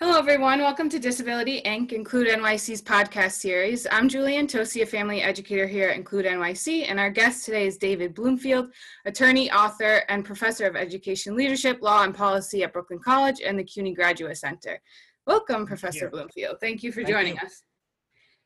Hello, everyone. Welcome to Disability Inc. Include NYC's podcast series. I'm Julian Tosi, a family educator here at Include NYC, and our guest today is David Bloomfield, attorney, author, and professor of education leadership, law, and policy at Brooklyn College and the CUNY Graduate Center. Welcome, Professor Bloomfield. Thank you for Thank joining you. us.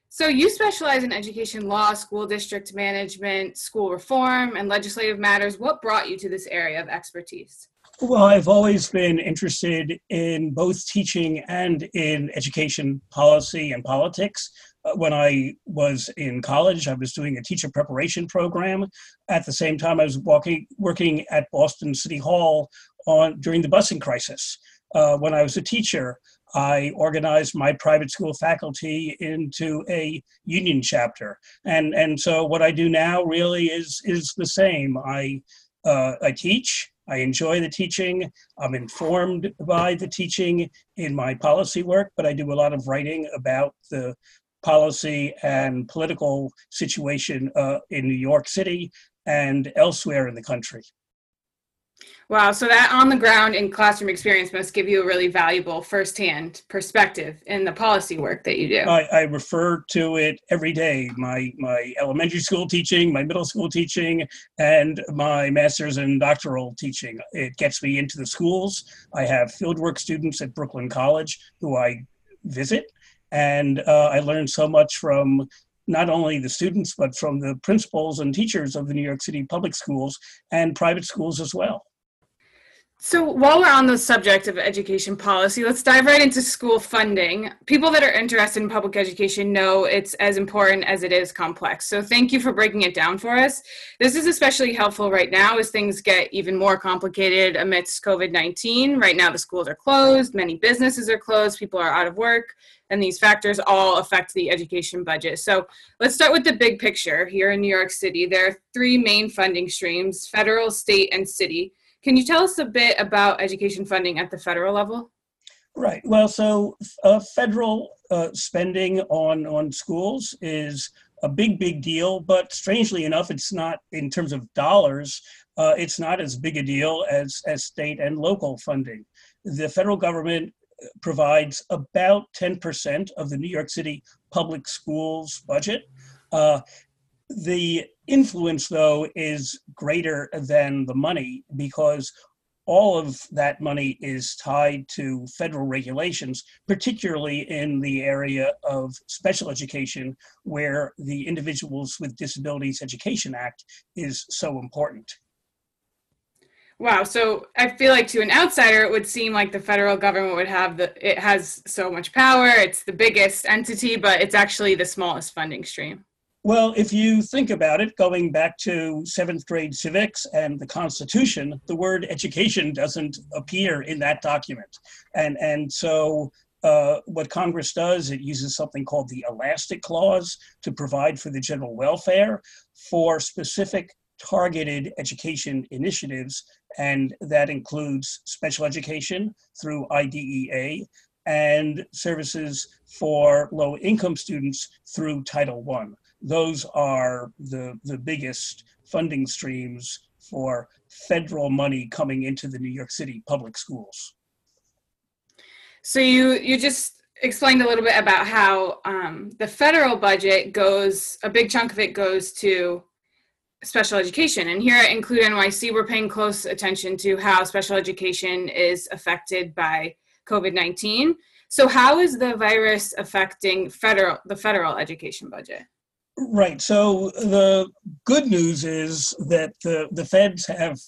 So, you specialize in education law, school district management, school reform, and legislative matters. What brought you to this area of expertise? Well, I've always been interested in both teaching and in education policy and politics. Uh, When I was in college, I was doing a teacher preparation program. At the same time, I was walking, working at Boston City Hall on during the busing crisis. Uh, when I was a teacher, I organized my private school faculty into a union chapter, and and so what I do now really is is the same. I uh, I teach. I enjoy the teaching. I'm informed by the teaching in my policy work, but I do a lot of writing about the policy and political situation uh, in New York City and elsewhere in the country. Wow, so that on the ground and classroom experience must give you a really valuable firsthand perspective in the policy work that you do. I, I refer to it every day. My my elementary school teaching, my middle school teaching, and my master's and doctoral teaching. It gets me into the schools. I have fieldwork students at Brooklyn College who I visit, and uh, I learn so much from not only the students but from the principals and teachers of the New York City public schools and private schools as well. So, while we're on the subject of education policy, let's dive right into school funding. People that are interested in public education know it's as important as it is complex. So, thank you for breaking it down for us. This is especially helpful right now as things get even more complicated amidst COVID 19. Right now, the schools are closed, many businesses are closed, people are out of work, and these factors all affect the education budget. So, let's start with the big picture. Here in New York City, there are three main funding streams federal, state, and city. Can you tell us a bit about education funding at the federal level? Right. Well, so uh, federal uh, spending on on schools is a big, big deal. But strangely enough, it's not in terms of dollars. Uh, it's not as big a deal as as state and local funding. The federal government provides about ten percent of the New York City public schools budget. Uh, the influence, though, is greater than the money because all of that money is tied to federal regulations, particularly in the area of special education, where the Individuals with Disabilities Education Act is so important. Wow, so I feel like to an outsider, it would seem like the federal government would have the, it has so much power, it's the biggest entity, but it's actually the smallest funding stream. Well, if you think about it, going back to seventh grade civics and the Constitution, the word education doesn't appear in that document. And, and so uh, what Congress does, it uses something called the Elastic Clause to provide for the general welfare for specific targeted education initiatives. And that includes special education through IDEA and services for low income students through Title I those are the the biggest funding streams for federal money coming into the New York City public schools. So you you just explained a little bit about how um, the federal budget goes a big chunk of it goes to special education. And here at include nyc we're paying close attention to how special education is affected by covid-19 so how is the virus affecting federal the federal education budget Right. So the good news is that the, the feds have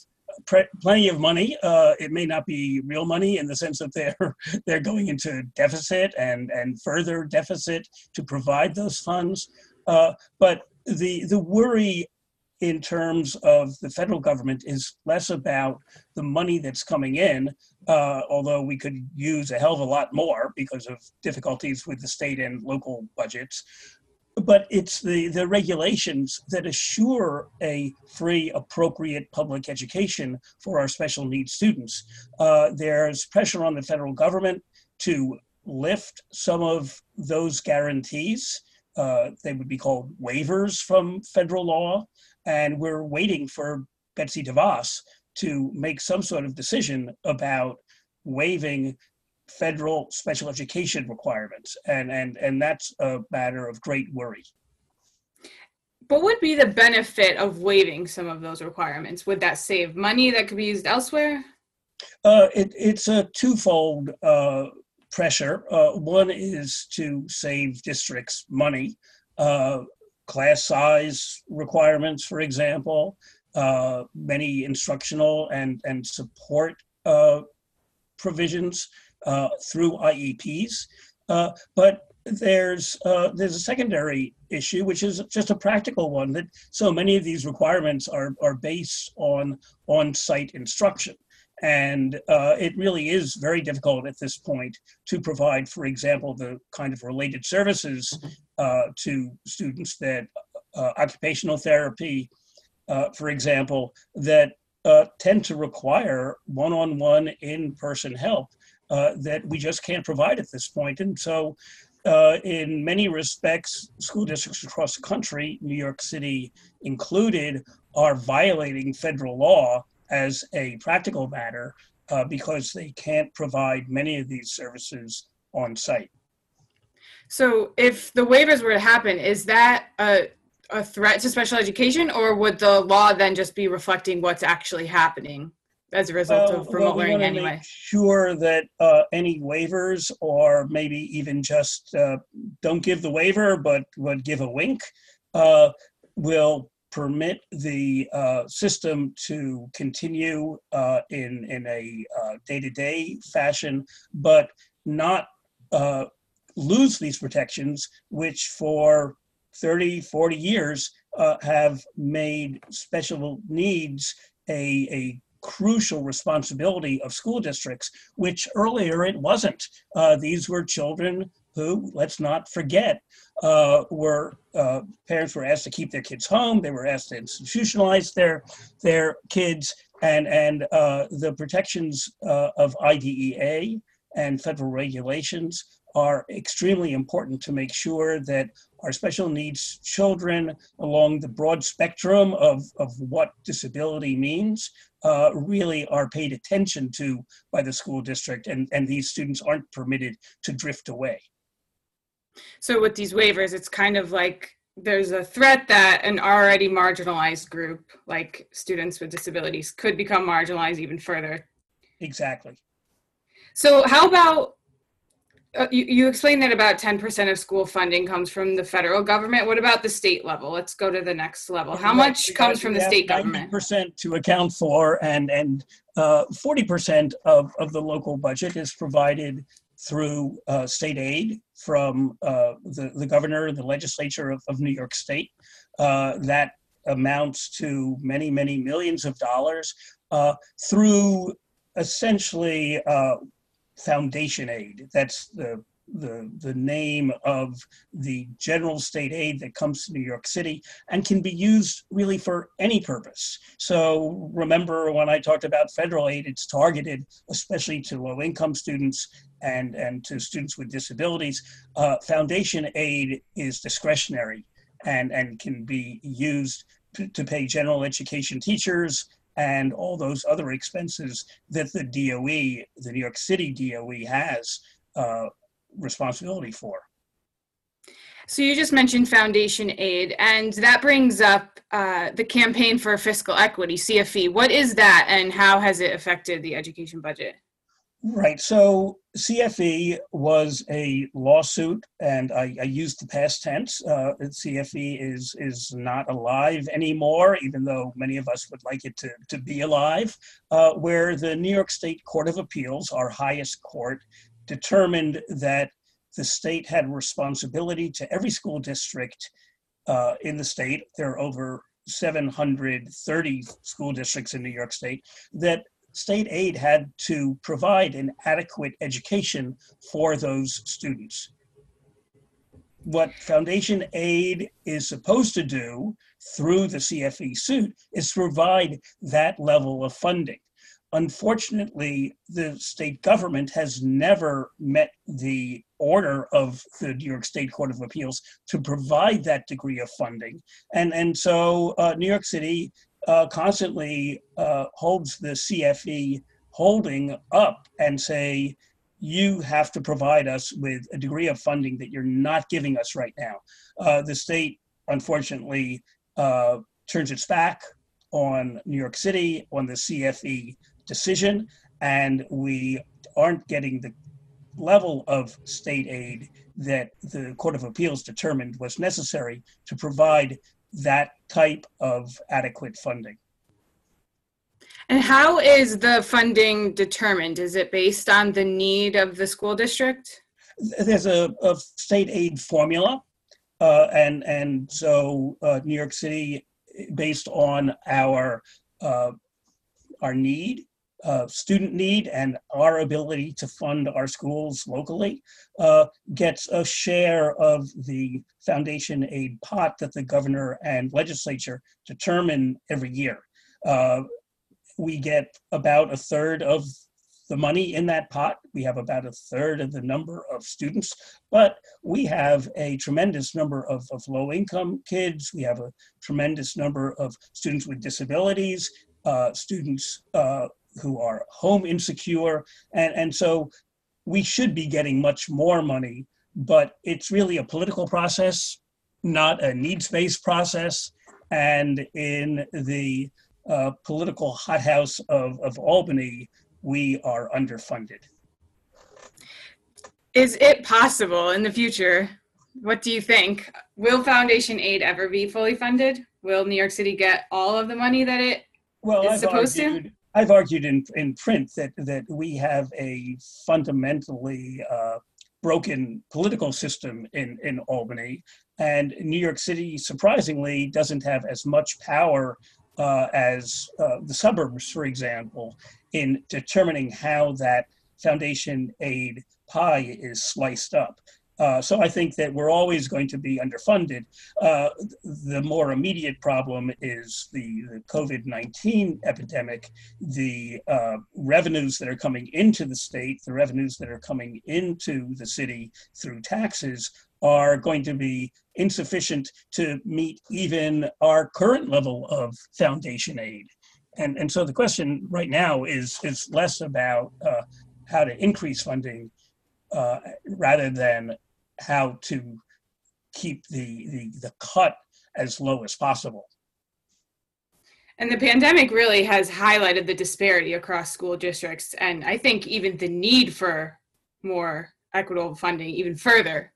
pre- plenty of money. Uh, it may not be real money in the sense that they're they're going into deficit and and further deficit to provide those funds. Uh, but the the worry in terms of the federal government is less about the money that's coming in, uh, although we could use a hell of a lot more because of difficulties with the state and local budgets but it's the, the regulations that assure a free, appropriate public education for our special needs students. Uh, there's pressure on the federal government to lift some of those guarantees. Uh, they would be called waivers from federal law. And we're waiting for Betsy DeVos to make some sort of decision about waiving federal special education requirements, and and and that's a matter of great worry. What would be the benefit of waiving some of those requirements? Would that save money that could be used elsewhere? Uh, it, it's a twofold uh, pressure. Uh, one is to save districts money, uh, class size requirements, for example, uh, many instructional and, and support uh, through IEPs. but there's uh, there's a secondary issue, which is just a practical one that so many of these requirements are are based on on-site instruction, and uh, it really is very difficult at this point to provide, for example, the kind of related services uh, to students that uh, occupational therapy, uh, for example, that uh, tend to require one-on-one in-person help. That we just can't provide at this point, and so uh, in many respects, school districts across the country, New York City included, are violating federal law as a practical matter uh, because they can't provide many of these services on site. So, if the waivers were to happen, is that a, a threat to special education, or would the law then just be reflecting what's actually happening? As a result well, of remote well, we learning anyway. Sure that uh, any waivers or maybe even just uh, don't give the waiver but would give a wink uh, will permit the uh, system to continue uh, in in a uh, day-to-day fashion but not lose these protections which for 30 40 years have made special needs a, a crucial responsibility of school districts, which earlier it wasn't. Uh, these were children who, let's not forget, uh, were uh, parents were asked to keep their kids home. They were asked to institutionalize their their kids, and and uh, the protections uh, of IDEA and federal regulations are extremely important to make sure that our special needs children along the broad spectrum of, of what disability means uh, really are paid attention to by the school district and, and these students aren't permitted to drift away. So with these waivers, it's kind of like there's a threat that an already marginalized group like students with disabilities could become marginalized even further. Exactly. So how about you, you explained that about 10% of school funding comes from the federal government. What about the state level? Let's go to the next level. How right. much comes from the state government? Percent to account for, and and uh, 40% of, of the local budget is provided through uh, state aid from uh, the, the governor, the legislature of, of New York State. Uh, that amounts to many, many millions of dollars uh, through essentially foundation aid. That's the the the name of the general state aid that comes to New York City and can be used really for any purpose. So remember when I talked about federal aid, it's targeted especially to low income students and and to students with disabilities. Uh, foundation aid is discretionary and and can be used to, to pay general education teachers and all those other expenses that the DOE, the New York City DOE, has uh, responsibility for. So you just mentioned foundation aid, and that brings up uh, the campaign for fiscal equity, CFE. What is that, and how has it affected the education budget? Right. So CFE was a lawsuit, and I, I used the past tense. Uh, CFE is is not alive anymore, even though many of us would like it to, to be alive. Uh, where the New York State Court of Appeals, our highest court, determined that the state had responsibility to every school district uh, in the state. There are over 730 school districts in New York State that state aid had to provide an adequate education for those students. What foundation aid is supposed to do through the CFE suit is provide that level of funding. Unfortunately, the state government has never met the order of the New York State Court of Appeals to provide that degree of funding. And, and so uh, New York City uh, constantly uh, holds the CFE holding up and say, you have to provide us with a degree of funding that you're not giving us right now. Uh, the state, unfortunately, uh, turns its back on New York City, on the CFE decision, and we aren't getting the level of state aid that the Court of Appeals determined was necessary to provide that type of adequate funding. And how is the funding determined? Is it based on the need of the school district? There's a, a state aid formula, uh, and and so uh, New York City, based on our uh, our need, uh, student need, and our ability to fund our schools locally, uh, gets a share of the foundation aid pot that the governor and legislature determine every year. Uh, we get about a third of the money in that pot. We have about a third of the number of students, but we have a tremendous number of, of low income kids. We have a tremendous number of students with disabilities, uh, students uh, who are home insecure. And, and so we should be getting much more money, but it's really a political process, not a needs based process. And in the uh, political hothouse of, of Albany, we are underfunded. Is it possible in the future? What do you think? Will foundation aid ever be fully funded? Will New York City get all of the money that it well, is I've supposed argued, to? I've argued in, in print that, that we have a fundamentally uh, broken political system in, in Albany. And New York City, surprisingly, doesn't have as much power uh, as uh, the suburbs, for example, in determining how that foundation aid pie is sliced up. Uh, so I think that we're always going to be underfunded. Uh, the more immediate problem is the, the COVID 19 epidemic, the uh, revenues that are coming into the state, the revenues that are coming into the city through taxes are going to be insufficient to meet even our current level of foundation aid. And, and so the question right now is, is less about uh, how to increase funding uh, rather than how to keep the, the, the cut as low as possible. And the pandemic really has highlighted the disparity across school districts, and I think even the need for more equitable funding even further.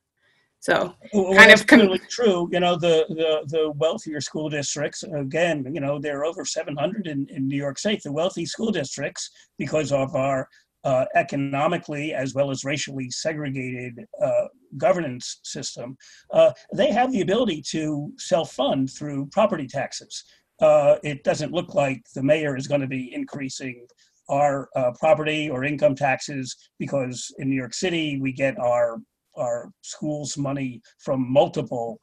So, well, kind of com- true. You know, the, the the wealthier school districts, again, you know, there are over 700 in, in New York State. The wealthy school districts, because of our uh, economically as well as racially segregated uh, governance system, uh, they have the ability to self fund through property taxes. Uh, it doesn't look like the mayor is going to be increasing our uh, property or income taxes because in New York City we get our our schools money from multiple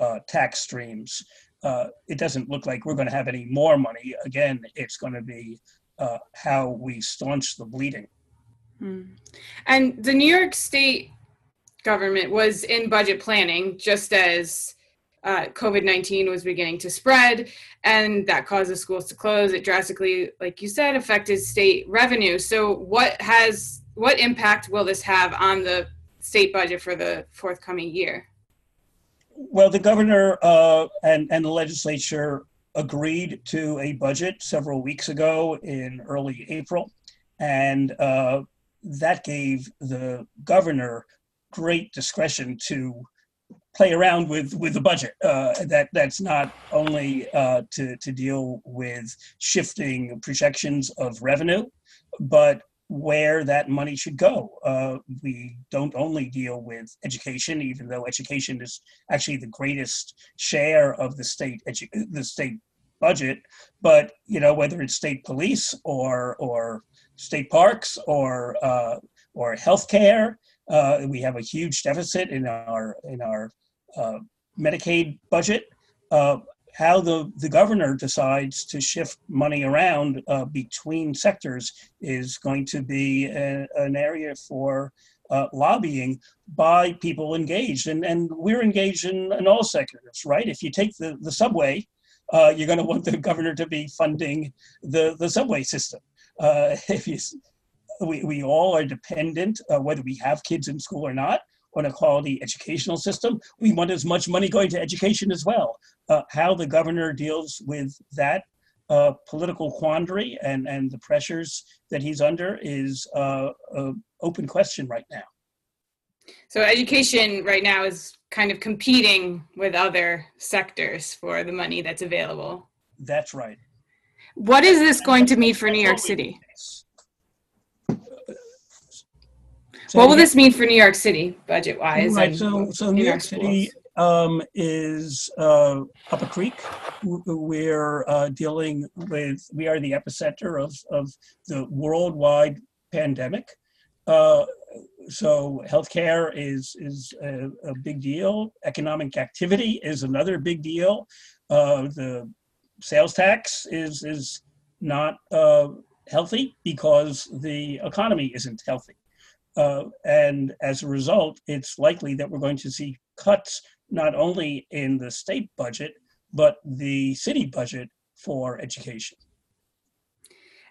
uh, tax streams. it doesn't look like we're going to have any more money. Again, it's going to be uh, how we staunch the bleeding. Hmm. And the New York State government was in budget planning just as uh, COVID 19 was beginning to spread, and that caused the schools to close. It drastically, like you said, affected state revenue. So, what has what impact will this have on the state budget for the forthcoming year? Well, the governor uh, and, and the legislature agreed to a budget several weeks ago in early April, and uh, that gave the governor great discretion to play around with with the budget. Uh, that that's not only uh, to to deal with shifting projections of revenue, but where that money should go. Uh, we don't only deal with education, even though education is actually the greatest share of the state edu- the state budget. But you know whether it's state police or or state parks or uh, or healthcare. Uh, we have a huge deficit in our in our uh, Medicaid budget. How the, the governor decides to shift money around uh, between sectors is going to be a, an area for uh, lobbying by people engaged. And, and we're engaged in, in all sectors, right? If you take the, the subway, uh, you're going to want the governor to be funding the, the subway system. Uh, if you we, we all are dependent, uh, whether we have kids in school or not, on a quality educational system. We want as much money going to education as well. Uh, how the governor deals with that uh, political quandary and, and the pressures that he's under is uh, an open question right now. So education right now is kind of competing with other sectors for the money that's available. That's right. What is this going to mean for New York City? What will this mean for New York City budget wise? Right, so, so New York City um, is uh, up a creek. We're uh, dealing with, we are the epicenter of, of the worldwide pandemic. Uh, so healthcare is is a, a, big deal. Economic activity is another big deal. Uh, the sales tax is is not uh, healthy because the economy isn't healthy, uh, and as a result, it's likely that we're going to see cuts not only in the state budget but the city budget for education.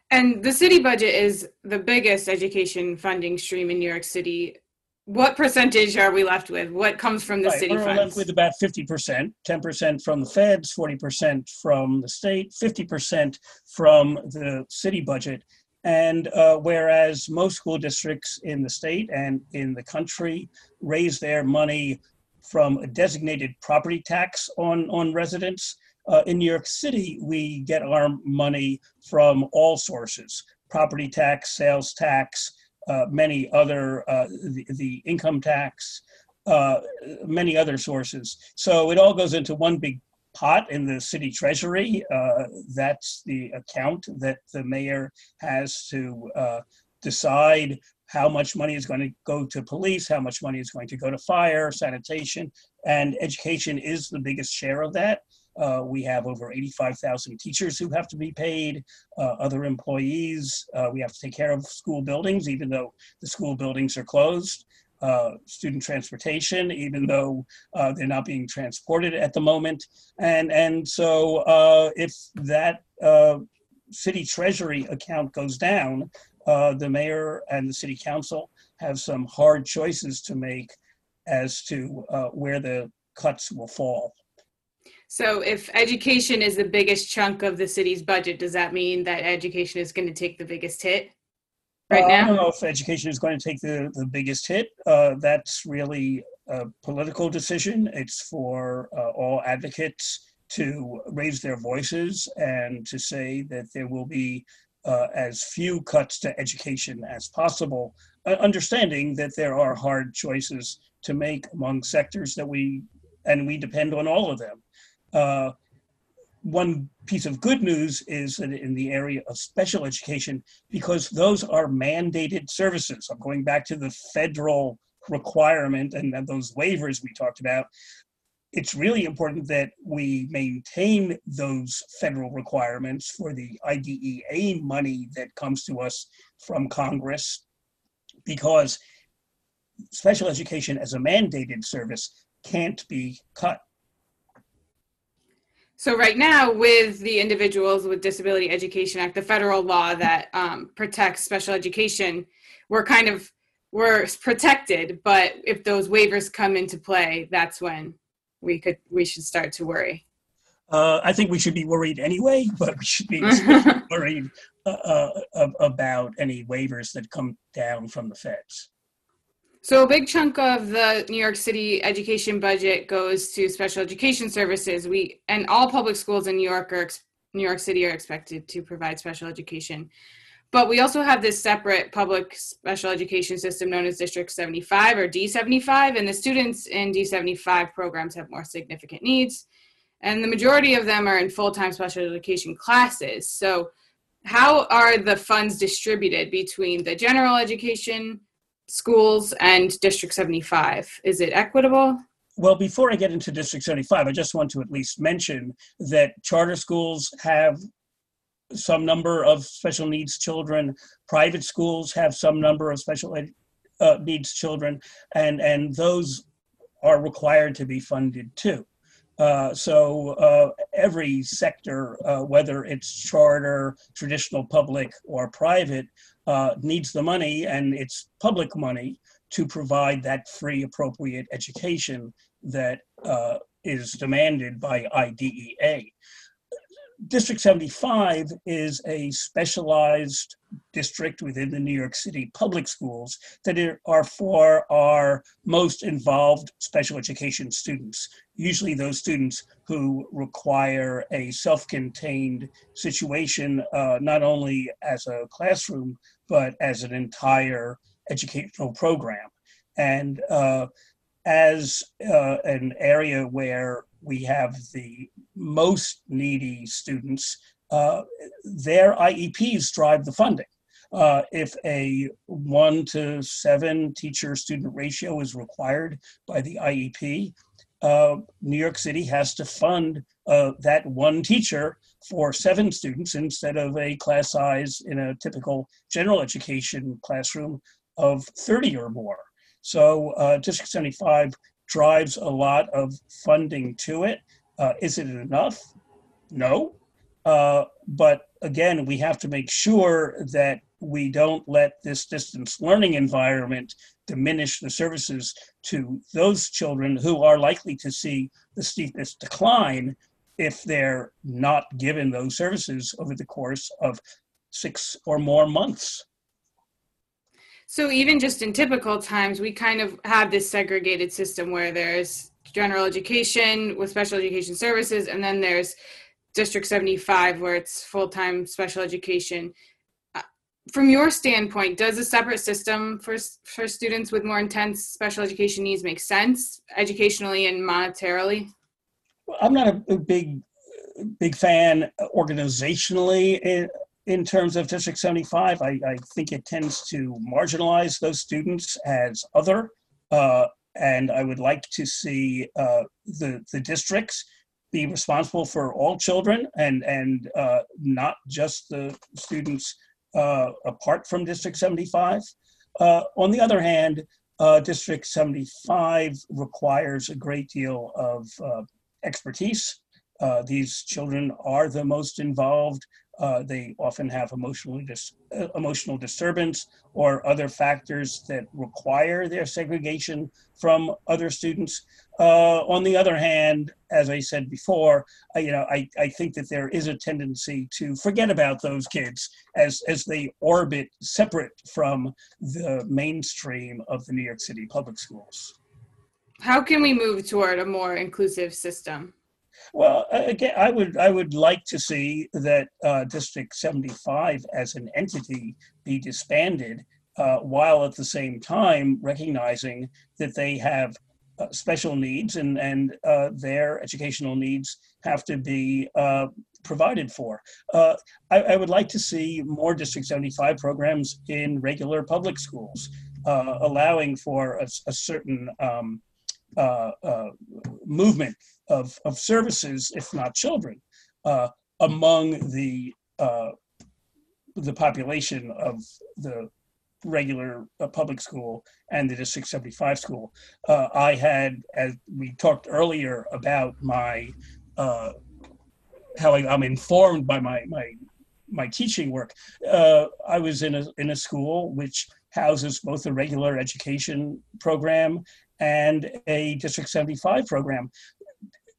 And the city budget is the biggest education funding stream in New York City. What percentage are we left with? What comes from the right, city we're funds? left with about 50%, 10% from the feds, 40% from the state, 50% from the city budget. And uh, whereas most school districts in the state and in the country raise their money from a designated property tax on, on residents, uh, in New York City, we get our money from all sources property tax, sales tax, uh, many other, uh, the, the, income tax, uh, many other sources. So it all goes into one big pot in the city treasury. Uh, that's the account that the mayor has to uh, decide how much money is going to go to police, how much money is going to go to fire, sanitation, and education is the biggest share of that. Uh, we have over 85,000 teachers who have to be paid, uh, other employees. Uh, we have to take care of school buildings, even though the school buildings are closed. Uh, student transportation, even though uh, they're not being transported at the moment. And, and so uh, if that city treasury account goes down, the mayor and the city council have some hard choices to make as to where the cuts will fall. So if education is the biggest chunk of the city's budget, does that mean that education is going to take the biggest hit right uh, now? I don't know if education is going to take the, the biggest hit. Uh, that's really a political decision. It's for uh, all advocates to raise their voices and to say that there will be uh, as few cuts to education as possible, uh, understanding that there are hard choices to make among sectors that we and we depend on all of them. One piece of good news is that in the area of special education, because those are mandated services, I'm going back to the federal requirement and those waivers we talked about. It's really important that we maintain those federal requirements for the IDEA money that comes to us from Congress, because special education as a mandated service can't be cut. So right now, with the Individuals with Disability Education Act, the federal law that um, protects special education, we're kind of we're protected. But if those waivers come into play, that's when we could we should start to worry. Uh, I think we should be worried anyway, but we should be worried uh, uh, about any waivers that come down from the feds. So a big chunk of the New York City education budget goes to special education services. We and all public schools in New York are New York City are expected to provide special education. But we also have this separate public special education system known as District 75 or D75, and the students in D75 programs have more significant needs. And the majority of them are in full time special education classes. So, how are the funds distributed between the general education schools and District 75? Is it equitable? Well, before I get into District 75, I just want to at least mention that charter schools have some number of special needs children, private schools have some number of special ed, uh, needs children, and, and those are required to be funded too. Uh, so uh, every sector, uh, whether it's charter, traditional public, or private, uh, needs the money, and it's public money to provide that free, appropriate education that uh, is demanded by IDEA. District 75 is a specialized district within the New York City public schools that are for our most involved special education students, usually those students who require a self contained situation, uh, not only as a classroom, but as an entire educational program. And uh, as uh, an area where we have the most needy students, uh, their IEPs drive the funding. Uh, if a one to seven teacher student ratio is required by the IEP, uh, New York City has to fund uh, that one teacher for seven students instead of a class size in a typical general education classroom of 30 or more. So uh, District 75 drives a lot of funding to it. Uh, is it enough? No. Uh, but again, we have to make sure that we don't let this distance learning environment diminish the services to those children who are likely to see the steepest decline if they're not given those services over the course of six or more months. So even just in typical times, we kind of have this segregated system where there's general education with special education services, and then there's District 75 where it's full-time special education. Uh, from your standpoint, does a separate system for for students with more intense special education needs make sense educationally and monetarily? I'm not a big big fan organizationally in terms of District 75, I, I, think it tends to marginalize those students as other. Uh, and I would like to see uh, the, the districts be responsible for all children and, and uh, not just the students uh, apart from District 75. Uh, on the other hand, uh, District 75 requires a great deal of expertise. these children are the most involved uh, they often have emotionally dis- uh, emotional disturbance or other factors that require their segregation from other students. Uh, on the other hand, as I said before, I, you know, I, I think that there is a tendency to forget about those kids as, as they orbit separate from the mainstream of the New York City public schools. How can we move toward a more inclusive system? Well, again, I would I would like to see that uh, District 75 as an entity be disbanded, uh, while at the same time recognizing that they have uh, special needs and and uh, their educational needs have to be uh, provided for. Uh, I, I, would like to see more District 75 programs in regular public schools, allowing for a, a certain um, movement of, of services, if not children, uh, among the uh, the population of the regular uh, public school and the District 75 school. Uh, I had, as we talked earlier about my uh, how I, am informed by my my my teaching work. Uh, I was in a in a school which houses both a regular education program and a District 75 program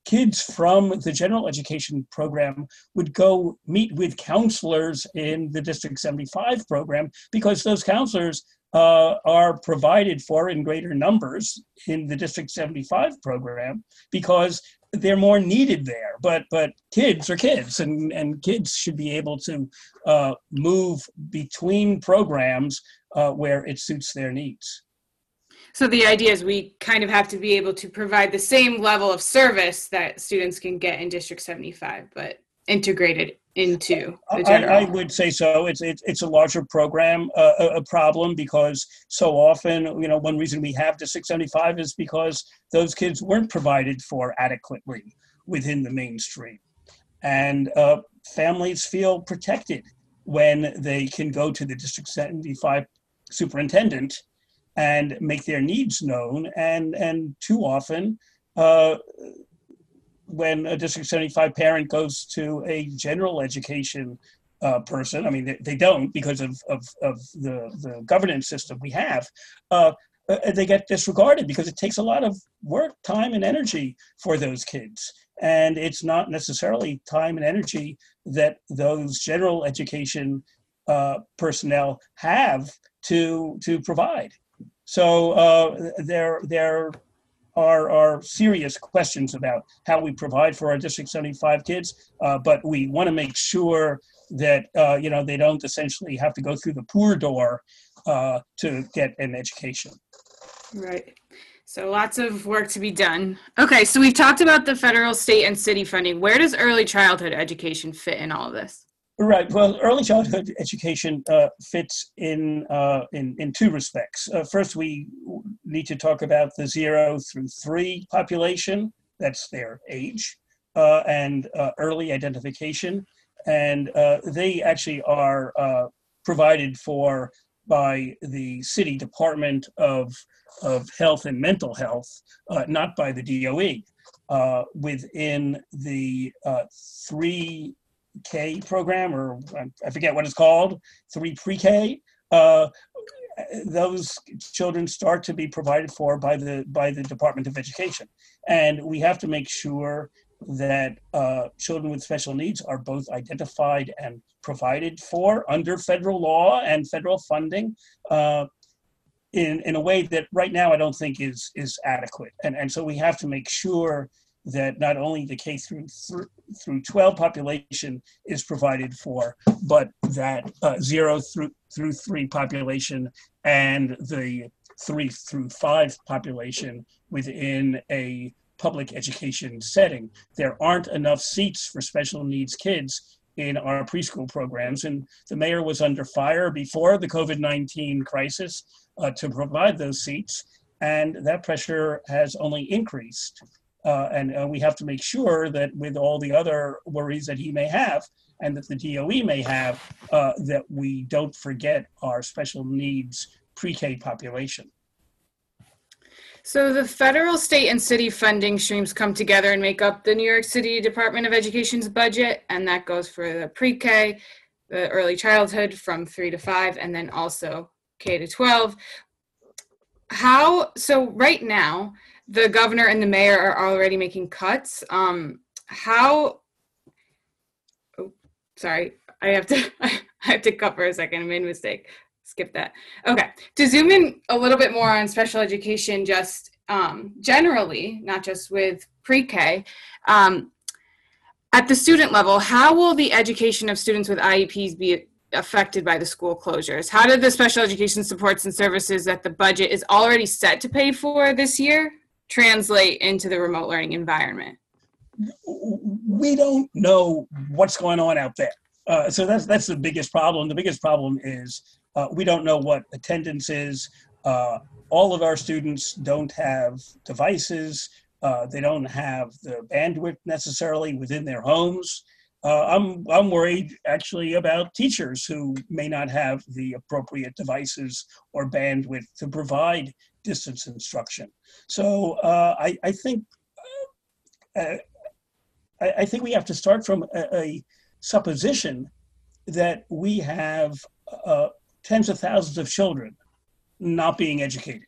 kids from the general education program would go meet with counselors in the District 75 program because those counselors uh, are provided for in greater numbers in the District 75 program because they're more needed there. But but kids are kids, and and kids should be able to uh, move between programs uh, where it suits their needs. So the idea is we kind of have to be able to provide the same level of service that students can get in District 75, but integrated into the general. I, I would say so. It's it's, it's a larger program, uh, a, a problem because so often, you know, one reason we have District 75 is because those kids weren't provided for adequately within the mainstream, and uh, families feel protected when they can go to the District 75 superintendent and make their needs known. And, and too often, uh, when a District 75 parent goes to a general education uh, person, I mean, they, they, don't because of, of, of the, the governance system we have, uh, uh, they get disregarded because it takes a lot of work, time, and energy for those kids. And it's not necessarily time and energy that those general education uh, personnel have to to provide. So uh, there there are are serious questions about how we provide for our District 75 kids, uh, but we want to make sure that uh, you know they don't essentially have to go through the poor door uh, to get an education. Right. So lots of work to be done. Okay, so we've talked about the federal, state, and city funding. Where does early childhood education fit in all of this? Right. Well, early childhood education uh, fits in, uh, in in two respects. Uh, first, we need to talk about the zero through three population. That's their age uh, and uh, early identification, and uh, they actually are provided for by the city Department of of Health and Mental Health, not by the DOE. within the three K program, or I forget what it's called, three pre-K. Uh, those children start to be provided for by the by the Department of Education, and we have to make sure that uh, children with special needs are both identified and provided for under federal law and federal funding. Uh, in, in a way that right now I don't think is is adequate, and and so we have to make sure that not only the K through through 12 population is provided for, but that uh, zero through through three population and the three through five population within a public education setting. There aren't enough seats for special needs kids in our preschool programs, and the mayor was under fire before the COVID 19 crisis uh, to provide those seats, and that pressure has only increased. Uh, and uh, we have to make sure that with all the other worries that he may have and that the DOE may have, uh, that we don't forget our special needs pre-K population. So the federal, state, and city funding streams come together and make up the New York City Department of Education's budget, and that goes for the pre-K, the early childhood from three to five, and then also K to 12. How, so right now, the governor and the mayor are already making cuts. Um, how? Oh, sorry, I have to. I have to cut for a second. I made a mistake. Skip that. Okay, to zoom in a little bit more on special education, just um, generally, not just with pre-K. Um, at the student level, how will the education of students with IEPs be affected by the school closures? How did the special education supports and services that the budget is already set to pay for this year translate into the remote learning environment? We don't know what's going on out there. Uh, so that's that's the biggest problem. The biggest problem is uh, we don't know what attendance is. Uh, all of our students don't have devices. Uh, they don't have the bandwidth necessarily within their homes. Uh, I'm I'm worried actually about teachers who may not have the appropriate devices or bandwidth to provide distance instruction. So uh, I, I, think uh, I, I, think we have to start from a, a supposition that we have uh, tens of thousands of children not being educated,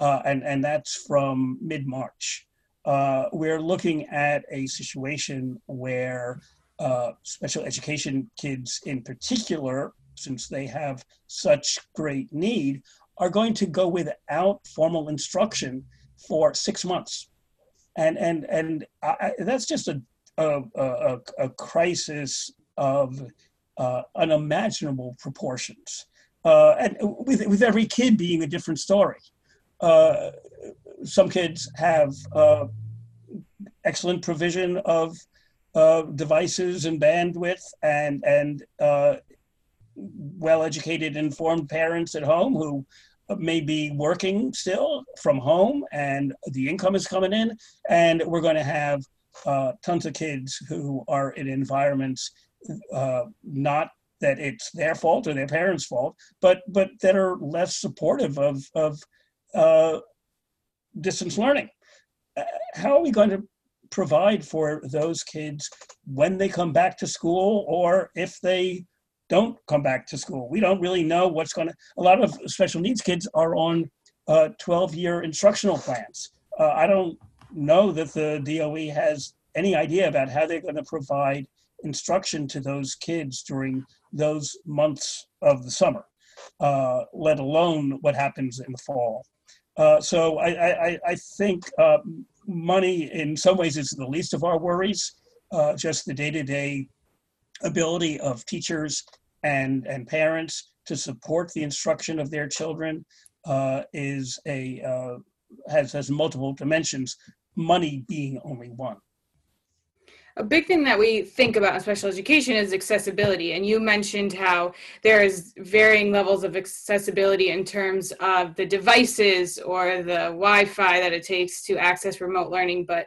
uh, and and that's from mid March. Uh, we're looking at a situation where uh, special education kids, in particular, since they have such great need, are going to go without formal instruction for six months, and and and I, that's just a a, a, a crisis of uh, unimaginable proportions, uh, and with with every kid being a different story. Uh, some kids have uh, excellent provision of uh, devices and bandwidth and and uh, well-educated, informed parents at home who may be working still from home and the income is coming in and we're going to have uh, tons of kids who are in environments uh, not that it's their fault or their parents' fault, but but that are less supportive of of uh, distance learning. Uh, how are we going to provide for those kids when they come back to school or if they don't come back to school. We don't really know what's going to. A lot of special needs kids are on 12 uh, year instructional plans. Uh, I don't know that the DOE has any idea about how they're going to provide instruction to those kids during those months of the summer, uh, let alone what happens in the fall. Uh, so I, I, I think uh, money in some ways is the least of our worries. Uh, just the day-to-day ability of teachers and and parents to support the instruction of their children uh, is a uh, has has multiple dimensions. Money being only one a big thing that we think about in special education is accessibility. And you mentioned how there is varying levels of accessibility in terms of the devices or the Wi-Fi that it takes to access remote learning. But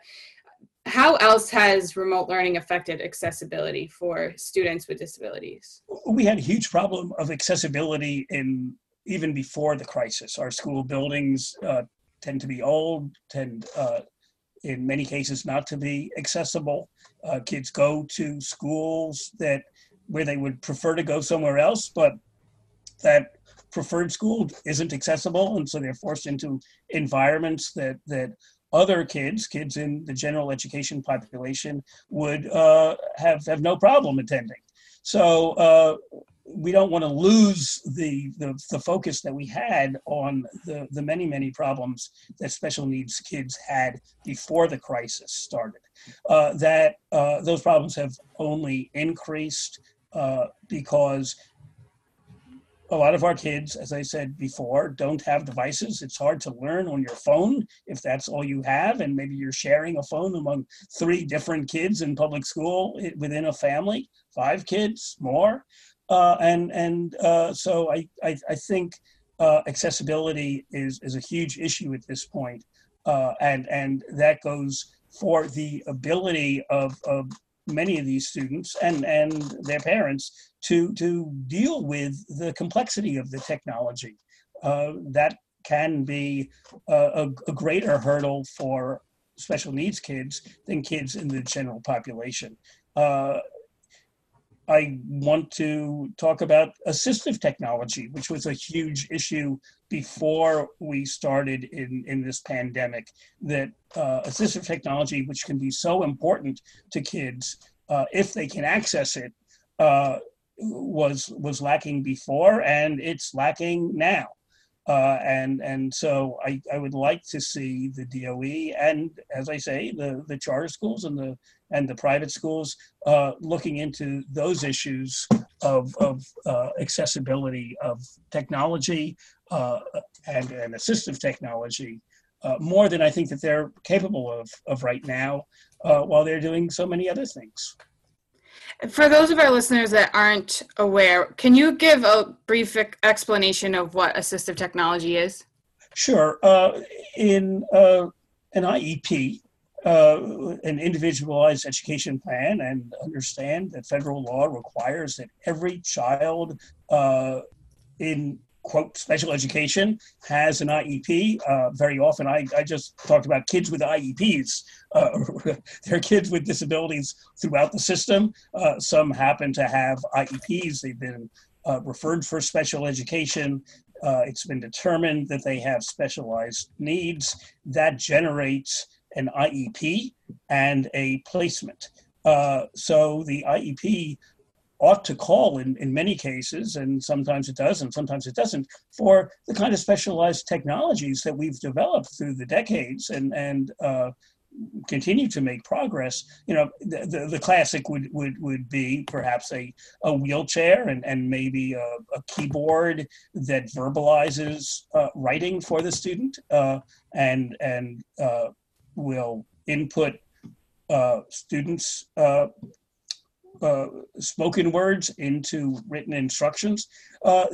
how else has remote learning affected accessibility for students with disabilities? We had a huge problem of accessibility in even before the crisis. Our school buildings uh, tend to be old, tend uh, in many cases not to be accessible. Uh, kids go to schools that where they would prefer to go somewhere else, but that preferred school isn't accessible, and so they're forced into environments that that other kids, kids in the general education population, would uh, have have no problem attending. So uh, we don't want to lose the, the, the focus that we had on the the many many problems that special needs kids had before the crisis started. Uh, that uh, those problems have only increased uh, because a lot of our kids, as I said before, don't have devices. It's hard to learn on your phone if that's all you have, and maybe you're sharing a phone among three different kids in public school within a family, five kids, more. Uh, and and uh, so I, I, I think uh, accessibility is, is a huge issue at this point. Uh, and, and that goes for the ability of, of many of these students and, and their parents to, to deal with the complexity of the technology. Uh, that can be a, a, greater hurdle for special needs kids than kids in the general population. Uh, I want to talk about assistive technology, which was a huge issue before we started in, in this pandemic. That uh, assistive technology, which can be so important to kids uh, if they can access it, uh, was was lacking before, and it's lacking now. Uh, and and so I, I would like to see the DOE and as I say the the charter schools and the and the private schools uh, looking into those issues of, of uh, accessibility of technology uh, and, and assistive technology uh, more than I think that they're capable of, of right now uh, while they're doing so many other things. For those of our listeners that aren't aware, can you give a brief explanation of what assistive technology is? Sure. Uh, in an IEP, uh, an individualized education plan and understand that federal law requires that every child uh, in quote special education has an IEP. Uh, very often, I, I just talked about kids with IEPs. Uh, there are kids with disabilities throughout the system. Uh, some happen to have IEPs. They've been uh, referred for special education. Uh, it's been determined that they have specialized needs. That generates an IEP and a placement. Uh, so the IEP ought to call in, in many cases, and sometimes it does, and sometimes it doesn't, for the kind of specialized technologies that we've developed through the decades and, and uh, continue to make progress. You know, the, the, the, classic would, would, would be perhaps a, a wheelchair and, and maybe a, a keyboard that verbalizes uh, writing for the student uh, and, and uh, will input uh, students' uh, uh, spoken words into written instructions, uh,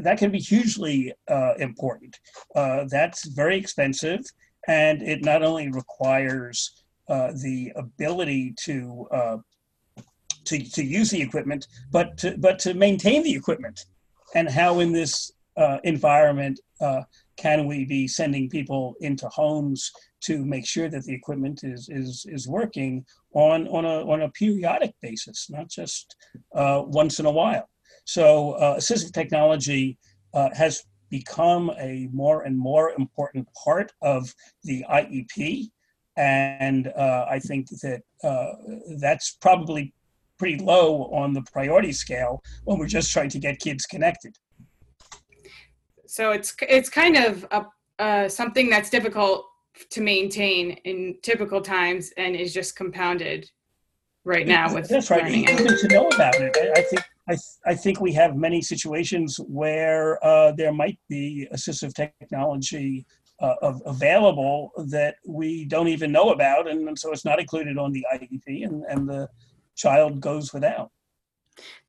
that can be hugely uh, important. Uh, that's very expensive, and it not only requires the ability to, to to use the equipment, but to, but to maintain the equipment, and how in this environment can we be sending people into homes to make sure that the equipment is is is working on on a on a periodic basis, not just uh, once in a while. So uh, assistive technology uh, has become a more and more important part of the IEP, and uh, I think that uh, that's probably pretty low on the priority scale when we're just trying to get kids connected. So it's it's kind of a, uh, something that's difficult to maintain in typical times and is just compounded right now with that's right. learning. even to know about it. I, I, think I, I think we have many situations where uh, there might be assistive technology uh, available that we don't even know about and, and so it's not included on the IEP and, and the child goes without.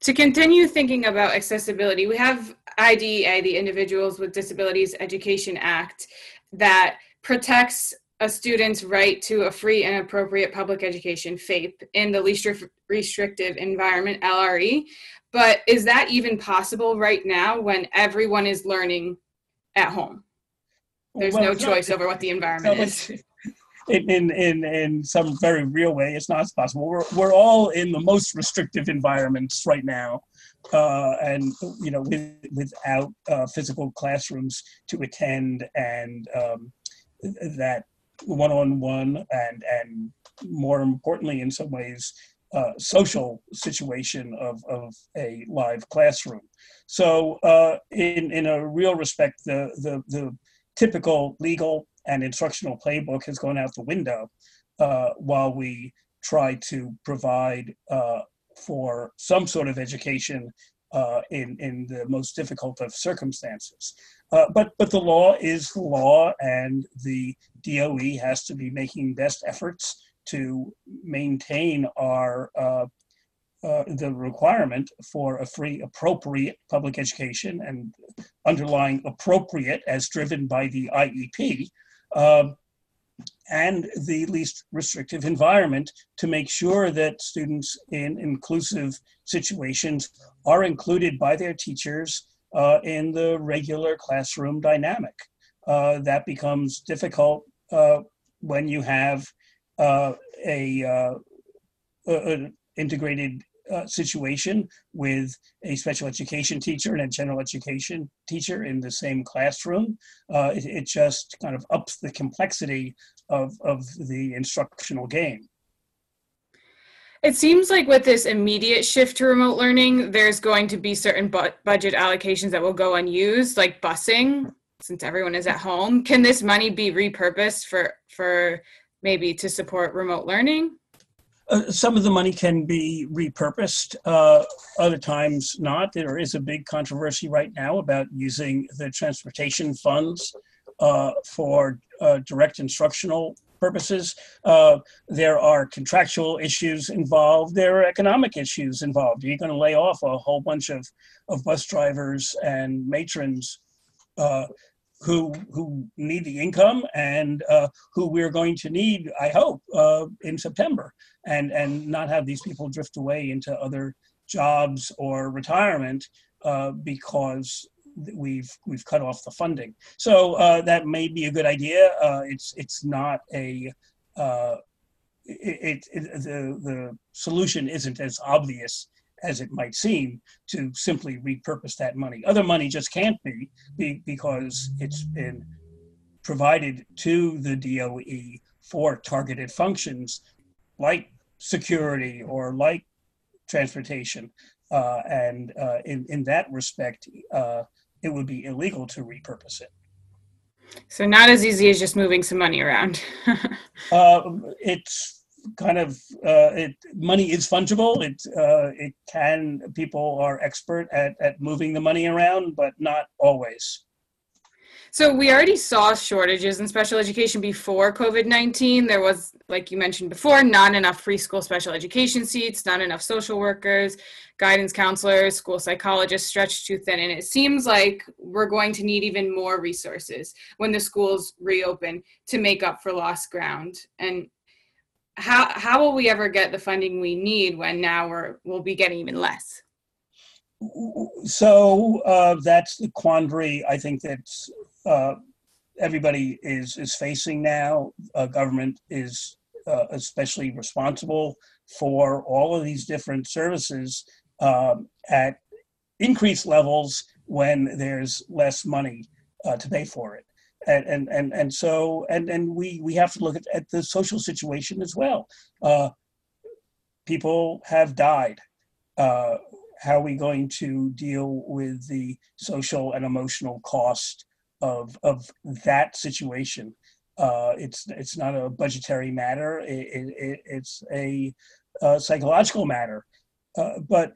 To continue thinking about accessibility, we have IDEA, the Individuals with Disabilities Education Act, that protects a student's right to a free and appropriate public education, FAPE, in the least restrictive environment, LRE. But is that even possible right now when everyone is learning at home? There's well, no choice over what the environment no, is. In, in, in some very real way, it's not possible. We're, we're all in the most restrictive environments right now. Uh, and you know, with, without uh, physical classrooms to attend and um, that one-on-one and and more importantly in some ways uh, social situation of, of a live classroom. So uh, in, in a real respect, the, the, the typical legal and instructional playbook has gone out the window uh, while we try to provide uh, for some sort of education uh, in, in the most difficult of circumstances. Uh, but but the law is the law, and the DOE has to be making best efforts to maintain our uh, uh, the requirement for a free, appropriate public education, and underlying appropriate as driven by the IEP, um, and the least restrictive environment to make sure that students in inclusive situations are included by their teachers uh, in the regular classroom dynamic. Uh, that becomes difficult uh, when you have uh, a, uh, an integrated uh, situation with a special education teacher and a general education teacher in the same classroom. It, it, just kind of ups the complexity of, of the instructional game. It seems like with this immediate shift to remote learning, there's going to be certain bu- budget allocations that will go unused, like busing, since everyone is at home. Can this money be repurposed for for maybe to support remote learning? Uh, some of the money can be repurposed. Uh, other times not. There is a big controversy right now about using the transportation funds uh, for uh, direct instructional purposes. Uh, there are contractual issues involved. There are economic issues involved. You're going to lay off a whole bunch of, of bus drivers and matrons who who need the income and uh, who we're going to need, I hope, uh, in September, and and not have these people drift away into other jobs or retirement uh, because we've we've cut off the funding. So uh, that may be a good idea. Uh, it's it's not a uh, it, it, the the solution isn't as obvious as it might seem to simply repurpose that money. Other money just can't be, be because it's been provided to the DOE for targeted functions like security or like transportation. Uh, and uh, in, in that respect, uh, it would be illegal to repurpose it. So not as easy as just moving some money around. uh, it's kind of uh, it. Money is fungible. It uh, it can people are expert at at moving the money around, but not always. So we already saw shortages in special education before COVID-19. There was, like you mentioned before, not enough preschool special education seats, not enough social workers, guidance counselors, school psychologists stretched too thin. And it seems like we're going to need even more resources when the schools reopen to make up for lost ground. And how how will we ever get the funding we need when now we're we'll be getting even less? So uh, that's the quandary I think that uh, everybody is is facing now. Uh, government is uh, especially responsible for all of these different services um, at increased levels when there's less money uh, to pay for it. And, and, and, and so, and, and we, we have to look at, at the social situation as well. Uh, people have died. Uh, how are we going to deal with the social and emotional cost of, of that situation? Uh, it's it's not a budgetary matter. It, it, it's a, a, psychological matter. Uh, but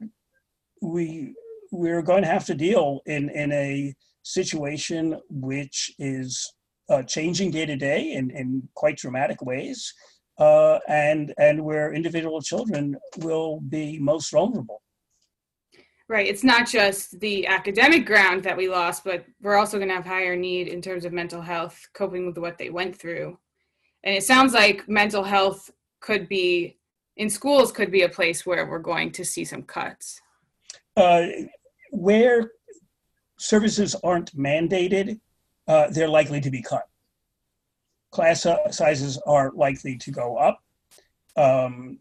we we're going to have to deal in in a situation which is uh, changing day to day in, in quite dramatic ways, uh, and and where individual children will be most vulnerable. Right. It's not just the academic ground that we lost, but we're also going to have higher need in terms of mental health, coping with what they went through. And it sounds like mental health could be in schools could be a place where we're going to see some cuts. Uh, where services aren't mandated, uh, they're likely to be cut. Class sizes are likely to go up. Um,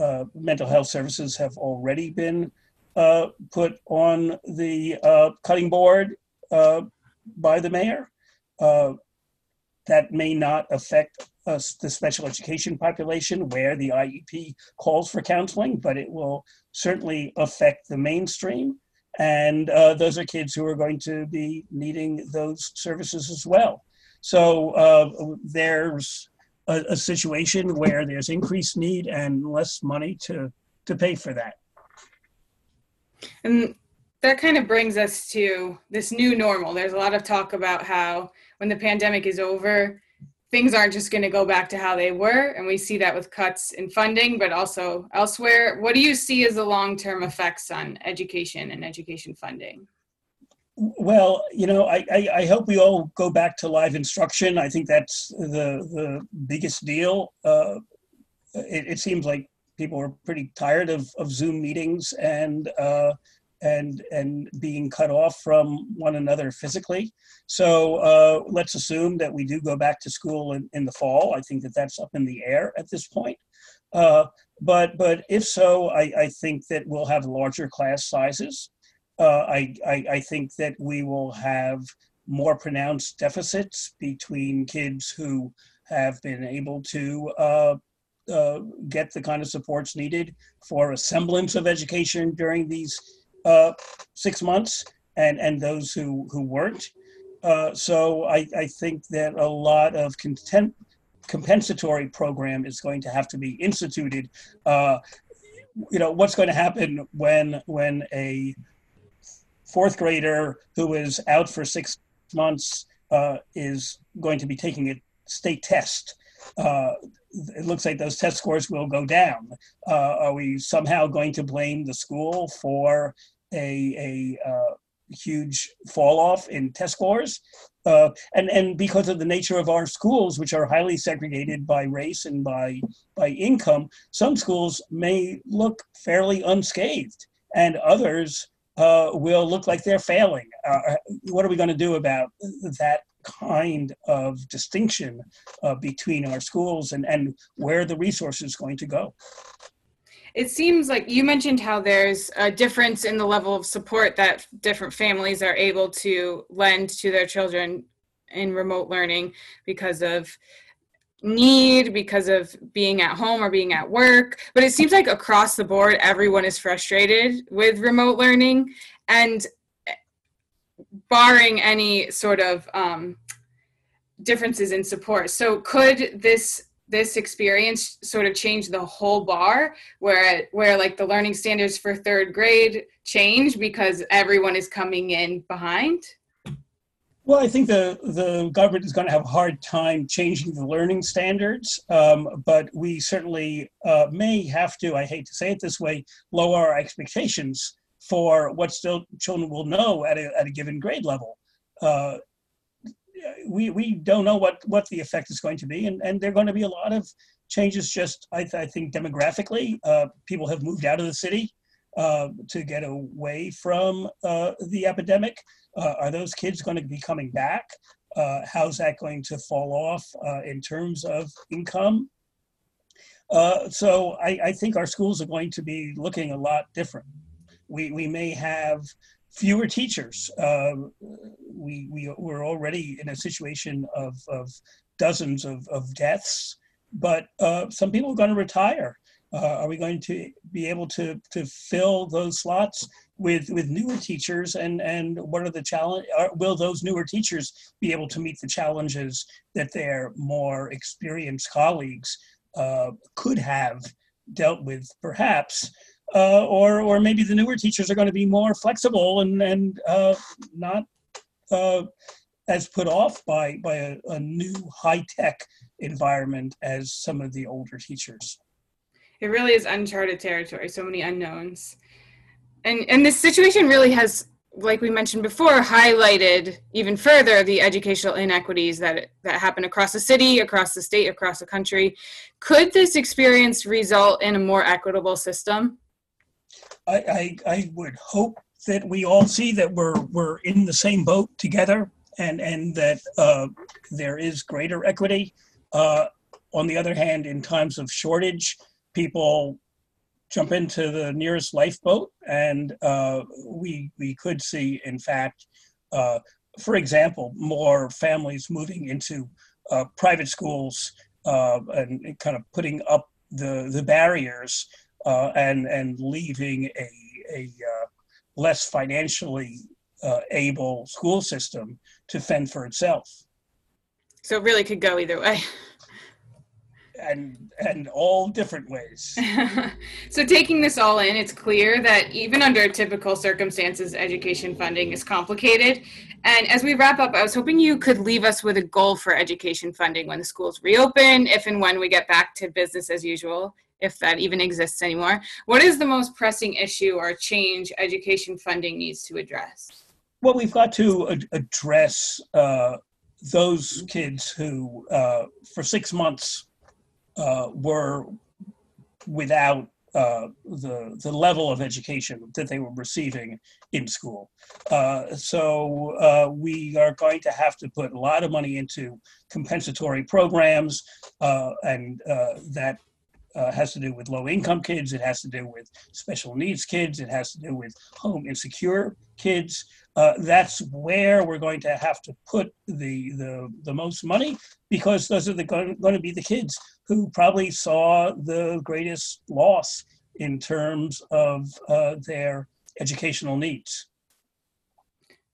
uh, mental health services have already been uh, put on the uh, cutting board uh, by the mayor. Uh, that may not affect us, the special education population where the IEP calls for counseling, but it will certainly affect the mainstream. And uh, those are kids who are going to be needing those services as well. So uh, there's a, a situation where there's increased need and less money to, to pay for that. And that kind of brings us to this new normal. There's a lot of talk about how when the pandemic is over, things aren't just going to go back to how they were. And we see that with cuts in funding, but also elsewhere. What do you see as the long term effects on education and education funding? Well, you know, I, I, I, hope we all go back to live instruction. I think that's the the biggest deal. Uh, it, it seems like people are pretty tired of, of Zoom meetings and uh, and and being cut off from one another physically. So uh, let's assume that we do go back to school in, in the fall. I think that that's up in the air at this point. Uh, but but if so, I, I think that we'll have larger class sizes. Uh, I, I I think that we will have more pronounced deficits between kids who have been able to uh, uh, get the kind of supports needed for a semblance of education during these uh, six months and, and those who, who weren't. Uh, so I, I think that a lot of content, compensatory program is going to have to be instituted. Uh, you know, what's going to happen when, when a fourth grader who is out for six months uh, is going to be taking a state test uh, it looks like those test scores will go down. Uh, are we somehow going to blame the school for a, a uh, huge fall off in test scores? Uh, and, and because of the nature of our schools, which are highly segregated by race and by, by income, some schools may look fairly unscathed, and others uh, will look like they're failing. Uh, what are we going to do about that kind of distinction uh, between our schools and, and where the resources going to go. It seems like you mentioned how there's a difference in the level of support that different families are able to lend to their children in remote learning because of need because of being at home or being at work but it seems like across the board everyone is frustrated with remote learning and barring any sort of um, differences in support. So could this this experience sort of changed the whole bar where where like the learning standards for third grade change because everyone is coming in behind? Well, I think the, the government is going to have a hard time changing the learning standards, um, but we certainly uh, may have to, I hate to say it this way, lower our expectations for what still children will know at a, at a given grade level. Uh, we, we don't know what, what the effect is going to be, and, and there are going to be a lot of changes just, I, th- I think, demographically. Uh, people have moved out of the city uh, to get away from uh, the epidemic. Uh, are those kids going to be coming back? Uh, how's that going to fall off uh, in terms of income? So I, I think our schools are going to be looking a lot different. We, we may have fewer teachers. Uh, we, we, we're already in a situation of, of dozens of, of deaths, but uh, some people are going to retire. Uh, are we going to be able to, to fill those slots with, with newer teachers? And, and what are the challenge? Are, will those newer teachers be able to meet the challenges that their more experienced colleagues uh, could have dealt with, perhaps? Uh, or, or maybe the newer teachers are going to be more flexible and, and uh, not uh, as put off by, by a, a new high tech environment as some of the older teachers. It really is uncharted territory so many unknowns. And and this situation really has like we mentioned before highlighted even further the educational inequities that that happen across the city across the state across the country. Could this experience result in a more equitable system i i, I would hope that we all see that we're we're in the same boat together and and that uh, there is greater equity. Uh, on the other hand in times of shortage people jump into the nearest lifeboat, and uh, we we could see, in fact, uh, for example, more families moving into uh, private schools uh, and kind of putting up the the barriers uh, and and leaving a a uh, less financially able school system to fend for itself. So it really could go either way. and and all different ways. so taking this all in, it's clear that even under typical circumstances, education funding is complicated. And as we wrap up, I was hoping you could leave us with a goal for education funding when the schools reopen, if and when we get back to business as usual, if that even exists anymore. What is the most pressing issue or change education funding needs to address? Well, we've got to ad- address uh, those kids who, uh, for six months, uh, were without uh, the the level of education that they were receiving in school. Uh, so uh, we are going to have to put a lot of money into compensatory programs, uh, and uh, that uh, has to do with low income kids. It has to do with special needs kids. It has to do with home insecure kids. Uh, that's where we're going to have to put the, the, the most money because those are the, going, going to be the kids who probably saw the greatest loss in terms of uh, their educational needs.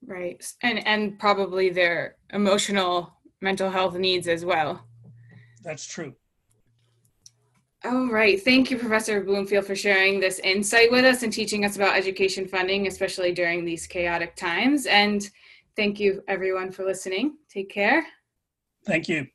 Right. And, and probably their emotional mental health needs as well. That's true. All right. Thank you, Professor Bloomfield, for sharing this insight with us and teaching us about education funding, especially during these chaotic times. And thank you, everyone, for listening. Take care. Thank you.